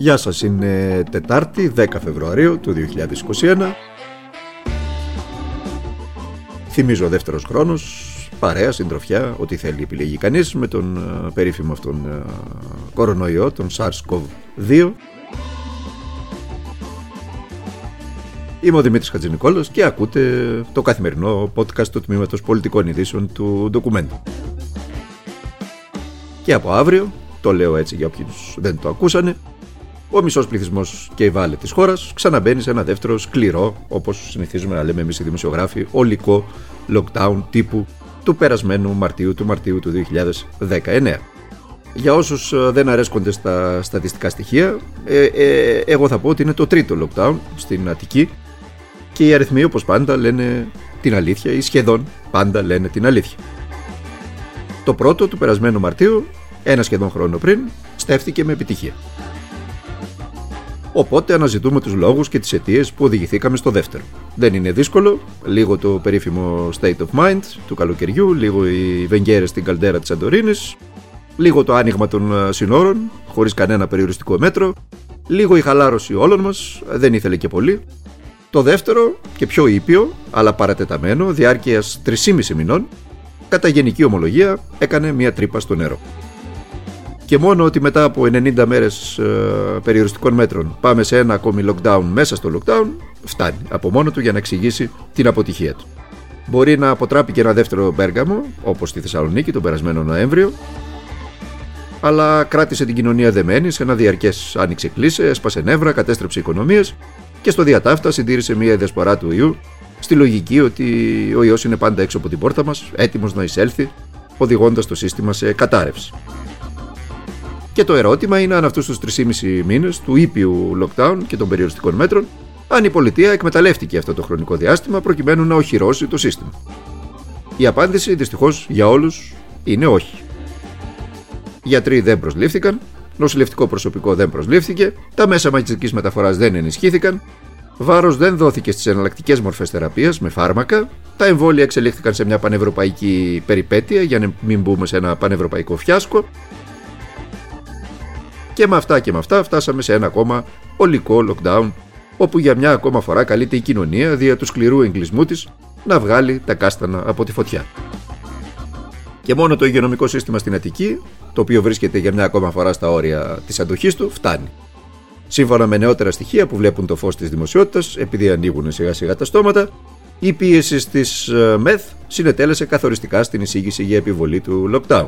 Γεια σας, είναι Τετάρτη 10 Φεβρουαρίου του 2021. Θυμίζω ο δεύτερος χρόνος, παρέα, συντροφιά, ό,τι θέλει επιλέγει κανείς με τον ε, περίφημο αυτόν ε, κορονοϊό, τον SARS-CoV-2. Είμαι ο Δημήτρης Χατζηνικόλος και ακούτε το καθημερινό podcast του Τμήματος Πολιτικών Ειδήσεων του ντοκουμέντου. Και από αύριο, το λέω έτσι για όποιους δεν το ακούσανε, ο μισός πληθυσμός και η βάλε της χώρας ξαναμπαίνει σε ένα δεύτερο σκληρό, όπως συνηθίζουμε να λέμε εμείς οι δημοσιογράφοι, ολικό lockdown τύπου του περασμένου Μαρτίου του Μαρτίου του 2019. Για όσους ε, δεν αρέσκονται στα στατιστικά στοιχεία, ε, ε, εγώ θα πω ότι είναι το τρίτο lockdown στην Αττική και οι αριθμοί όπως πάντα λένε την αλήθεια ή σχεδόν πάντα λένε την αλήθεια. Το πρώτο του περασμένου Μαρτίου, ένα σχεδόν χρόνο πριν, στέφθηκε με επιτυχία. Οπότε αναζητούμε τους λόγους και τις αιτίες που οδηγηθήκαμε στο δεύτερο. Δεν είναι δύσκολο, λίγο το περίφημο state of mind του καλοκαιριού, λίγο οι βεγγέρες στην καλτέρα της Αντορίνης, λίγο το άνοιγμα των ε, συνόρων, χωρίς κανένα περιοριστικό μέτρο, λίγο η χαλάρωση όλων μας, δεν ήθελε και πολύ. Το δεύτερο και πιο ήπιο, αλλά παρατεταμένο, διάρκειας 3,5 μηνών, κατά γενική ομολογία έκανε μια τρύπα στο νερό και μόνο ότι μετά από 90 μέρες ε, περιοριστικών μέτρων πάμε σε ένα ακόμη lockdown μέσα στο lockdown φτάνει από μόνο του για να εξηγήσει την αποτυχία του. Μπορεί να αποτράπει και ένα δεύτερο Μπέργαμο όπως στη Θεσσαλονίκη τον περασμένο Νοέμβριο αλλά κράτησε την κοινωνία δεμένη σε ένα διαρκές άνοιξε κλίσε, έσπασε νεύρα, κατέστρεψε οικονομίες και στο διατάφτα συντήρησε μια διασπορά του ιού στη λογική ότι ο ιός είναι πάντα έξω από την πόρτα μας, έτοιμος να εισέλθει, οδηγώντας το σύστημα σε κατάρρευση. Και το ερώτημα είναι αν αυτούς τους 3,5 μήνες του ήπιου lockdown και των περιοριστικών μέτρων, αν η πολιτεία εκμεταλλεύτηκε αυτό το χρονικό διάστημα προκειμένου να οχυρώσει το σύστημα. Η απάντηση δυστυχώς για όλους είναι όχι. Γιατροί δεν προσλήφθηκαν, νοσηλευτικό προσωπικό δεν προσλήφθηκε, τα μέσα μαζική μεταφοράς δεν ενισχύθηκαν, βάρος δεν δόθηκε στις εναλλακτικές μορφές θεραπείας με φάρμακα, τα εμβόλια εξελίχθηκαν σε μια πανευρωπαϊκή περιπέτεια για να μην μπούμε σε ένα πανευρωπαϊκό φιάσκο και με αυτά και με αυτά φτάσαμε σε ένα ακόμα ολικό lockdown, όπου για μια ακόμα φορά καλείται η κοινωνία δια του σκληρού εγκλισμού της να βγάλει τα κάστανα από τη φωτιά. Και μόνο το υγειονομικό σύστημα στην Αττική, το οποίο βρίσκεται για μια ακόμα φορά στα όρια της αντοχής του, φτάνει. Σύμφωνα με νεότερα στοιχεία που βλέπουν το φως της δημοσιότητας, επειδή ανοίγουν σιγά σιγά τα στόματα, η πίεση της ε, ΜΕΘ συνετέλεσε καθοριστικά στην εισήγηση για επιβολή του lockdown.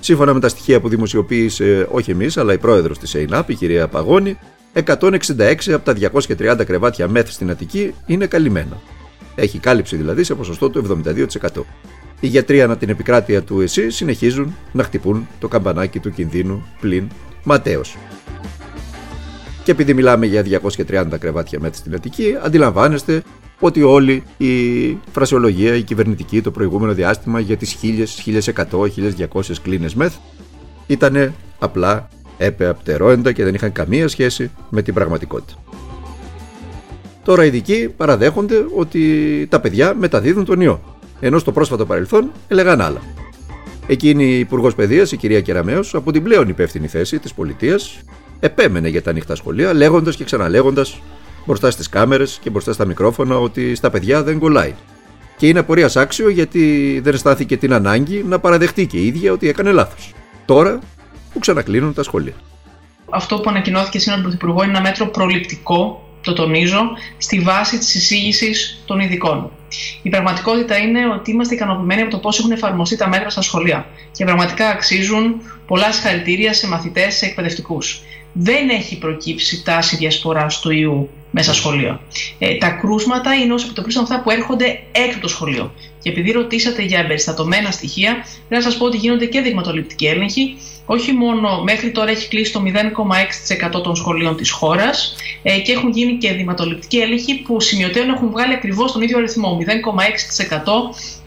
Σύμφωνα με τα στοιχεία που δημοσιοποίησε όχι εμείς, αλλά η πρόεδρος της ΕΙΝΑΠ, η κυρία Παγώνη, 166 από τα 230 κρεβάτια μεθ στην Αττική είναι καλυμμένα. Έχει κάλυψη δηλαδή σε ποσοστό του 72%. Οι γιατροί ανά την επικράτεια του ΕΣΥ συνεχίζουν να χτυπούν το καμπανάκι του κινδύνου πλην ματέως. Και επειδή μιλάμε για 230 κρεβάτια μεθ στην Αττική, αντιλαμβάνεστε ότι όλη η φρασιολογία, η κυβερνητική το προηγούμενο διάστημα για τις 1000, 1100, 1200 κλίνες μεθ ήταν απλά επεαπτερόεντα και δεν είχαν καμία σχέση με την πραγματικότητα. Τώρα οι ειδικοί παραδέχονται ότι τα παιδιά μεταδίδουν τον ιό, ενώ στο πρόσφατο παρελθόν έλεγαν άλλα. Εκείνη η Υπουργός Παιδείας, η κυρία Κεραμέο, από την πλέον υπεύθυνη θέση της πολιτείας, επέμενε για τα ανοιχτά σχολεία, λέγοντας και ξαναλέγοντας μπροστά στις κάμερες και μπροστά στα μικρόφωνα ότι στα παιδιά δεν κολλάει. Και είναι απορίας άξιο γιατί δεν αισθάνθηκε την ανάγκη να παραδεχτεί και η ίδια ότι έκανε λάθος. Τώρα που ξανακλίνουν τα σχολεία. Αυτό που ανακοινώθηκε σήμερα από τον Πρωθυπουργό είναι ένα μέτρο προληπτικό, το τονίζω, στη βάση της εισήγησης των ειδικών. Η πραγματικότητα είναι ότι είμαστε ικανοποιημένοι από το πώς έχουν εφαρμοστεί τα μέτρα στα σχολεία και πραγματικά αξίζουν πολλά συγχαρητήρια σε μαθητές, σε εκπαιδευτικούς. Δεν έχει προκύψει τάση διασποράς του ιού μέσα σχολείο. Ε, τα κρούσματα είναι όσο επιτοπλίστων αυτά που έρχονται έξω από το σχολείο. Και επειδή ρωτήσατε για εμπεριστατωμένα στοιχεία, πρέπει να σας πω ότι γίνονται και δειγματοληπτικοί έλεγχοι. Όχι μόνο μέχρι τώρα έχει κλείσει το 0,6% των σχολείων της χώρας ε, και έχουν γίνει και δειγματοληπτικοί έλεγχοι που σημειωτέων έχουν βγάλει ακριβώς τον ίδιο αριθμό, 0,6%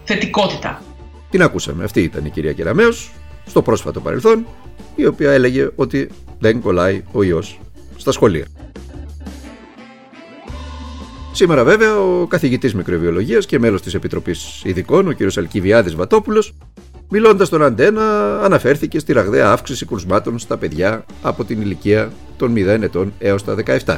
θετικότητα. Την ακούσαμε. Αυτή ήταν η κυρία Κεραμέως στο πρόσφατο παρελθόν, η οποία έλεγε ότι δεν κολλάει ο ιός στα σχολεία. Σήμερα, βέβαια, ο καθηγητής μικροβιολογίας και μέλος της Επιτροπής Ειδικών, ο κ. Αλκιβιάδης Βατόπουλος, Μιλώντας στον Αντένα, αναφέρθηκε στη ραγδαία αύξηση κρουσμάτων στα παιδιά από την ηλικία των 0 ετών έως τα 17.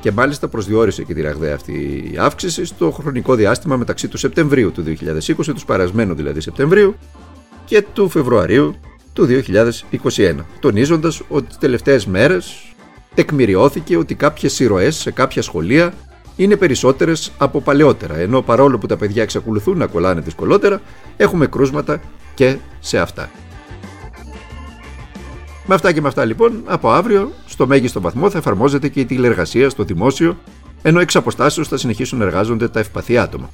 Και μάλιστα προσδιορίσε και τη ραγδαία αυτή αύξηση στο χρονικό διάστημα μεταξύ του Σεπτεμβρίου του 2020, τους σπαρασμένου δηλαδή Σεπτεμβρίου, και του Φεβρουαρίου του 2021, τονίζοντας ότι τις τελευταίες μέρες τεκμηριώθηκε ότι κάποιες ηρωές σε κάποια σχολεία είναι περισσότερες από παλαιότερα, ενώ παρόλο που τα παιδιά εξακολουθούν να κολλάνε δυσκολότερα, έχουμε κρούσματα και σε αυτά. Με αυτά και με αυτά λοιπόν, από αύριο στο μέγιστο βαθμό θα εφαρμόζεται και η τηλεργασία στο δημόσιο, ενώ εξ αποστάσεως θα συνεχίσουν να εργάζονται τα ευπαθή άτομα.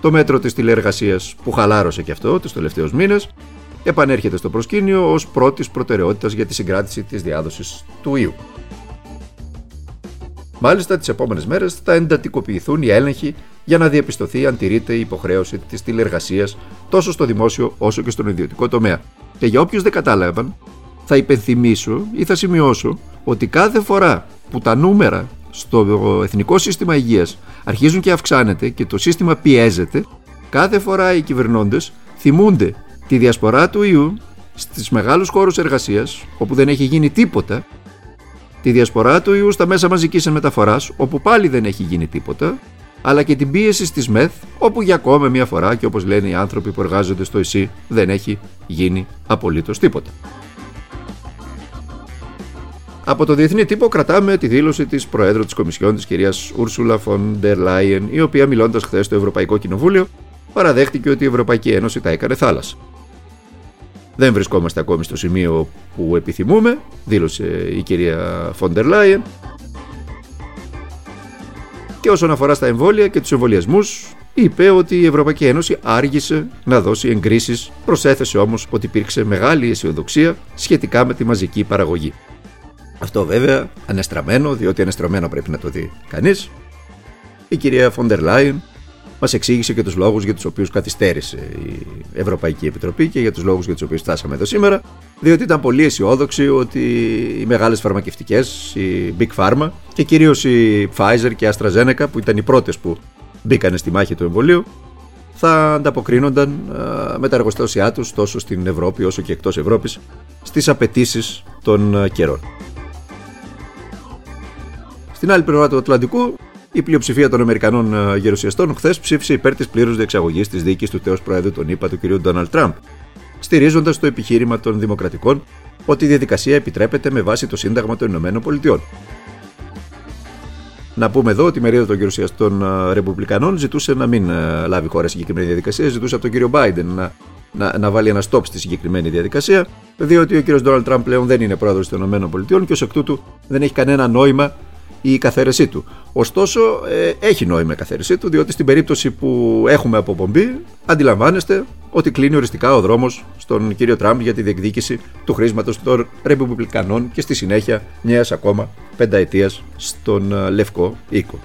Το μέτρο της τηλεργασίας που χαλάρωσε και αυτό τους τελευταίους μήνες επανέρχεται στο προσκήνιο ως πρώτης προτεραιότητας για τη συγκράτηση της διάδοσης του ιού. Μάλιστα, τις επόμενες μέρες θα εντατικοποιηθούν οι έλεγχοι για να διαπιστωθεί αν τηρείται η υποχρέωση της τηλεργασία τόσο στο δημόσιο όσο και στον ιδιωτικό τομέα. Και για όποιους δεν κατάλαβαν, θα υπενθυμίσω ή θα σημειώσω ότι κάθε φορά που τα νούμερα στο Εθνικό Σύστημα Υγείας αρχίζουν και αυξάνεται και το σύστημα πιέζεται, κάθε φορά οι κυβερνώντες θυμούνται τη διασπορά του ιού στις μεγάλους χώρους εργασίας όπου δεν έχει γίνει τίποτα. Τη διασπορά του ιού στα μέσα μαζικής μεταφοράς όπου πάλι δεν έχει γίνει τίποτα. Αλλά και την πίεση στις ΜΕΘ όπου για ακόμα μια φορά και όπως λένε οι άνθρωποι που εργάζονται στο ΕΣΥ δεν έχει γίνει απολύτως τίποτα. Από το διεθνή τύπο κρατάμε τη δήλωση της Προέδρου της Κομισιόν της κυρίας Ούρσουλα Φοντερ Λάιεν η οποία μιλώντας χθες στο Ευρωπαϊκό Κοινοβούλιο παραδέχτηκε ότι η Ευρωπαϊκή Ένωση τα έκανε θάλασσα. Δεν βρισκόμαστε ακόμη στο σημείο που επιθυμούμε, δήλωσε η κυρία Φόντερ Λάιεν. Και όσον αφορά στα εμβόλια και τους εμβολιασμούς, είπε ότι η Ευρωπαϊκή Ένωση άργησε να δώσει εγκρίσεις, προσέθεσε όμως ότι υπήρξε μεγάλη αισιοδοξία σχετικά με τη μαζική παραγωγή. Αυτό βέβαια ανεστραμμένο, διότι ανεστραμμένο πρέπει να το δει κανείς. Η κυρία Φόντερ Λάιεν μας εξήγησε και τους λόγους για τους οποίους καθυστέρησε η Ευρωπαϊκή Επιτροπή και για τους λόγους για τους οποίους φτάσαμε εδώ σήμερα, διότι ήταν πολύ αισιόδοξοι ότι οι μεγάλες φαρμακευτικές, η Big Pharma και κυρίως η Pfizer και η AstraZeneca, που ήταν οι πρώτες που μπήκαν στη μάχη του εμβολίου, θα ανταποκρίνονταν με τα εργοστάσια τους τόσο στην Ευρώπη όσο και εκτός Ευρώπης στις απαιτήσεις των καιρών. Στην άλλη πλευρά του Ατλαντικού, η πλειοψηφία των Αμερικανών ε, γερουσιαστών χθες ψήφισε υπέρ της πλήρους διεξαγωγής της δίκης του τέο Προέδρου των ΗΠΑ, του κ. Ντόναλτ Τραμπ, στηρίζοντας το επιχείρημα των Δημοκρατικών ότι η διαδικασία επιτρέπεται με βάση το Σύνταγμα των Ηνωμένων Πολιτειών. Να πούμε εδώ ότι η μερίδα των γερουσιαστών ε, Ρεπουμπλικανών ζητούσε να μην ε, λάβει χώρα συγκεκριμένη διαδικασία, ζητούσε από τον κύριο Biden να, να, να βάλει ένα stop στη συγκεκριμένη διαδικασία, διότι ο κ. Ντόναλτ Τραμπ πλέον δεν είναι πρόεδρος των ΗΠΑ και ως εκ τούτου δεν έχει κανένα νόημα η καθαίρεσή του. Ωστόσο, ε, έχει νόημα η καθαίρεσή του, διότι στην περίπτωση που έχουμε αποπομπή, αντιλαμβάνεστε ότι κλείνει οριστικά ο δρόμος στον κύριο Τραμπ για τη διεκδίκηση του χρήσματος των Ρεπουμπλικανών και στη συνέχεια μιας ακόμα πενταετίας στον ε, Λευκό Οίκο.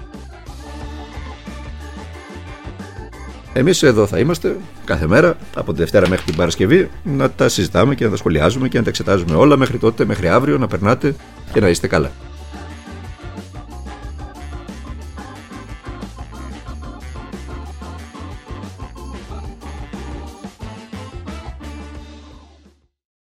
Εμείς εδώ θα είμαστε κάθε μέρα από τη Δευτέρα μέχρι την Παρασκευή να τα συζητάμε και να τα σχολιάζουμε και να τα εξετάζουμε όλα μέχρι τότε, μέχρι αύριο να περνάτε και να είστε καλά.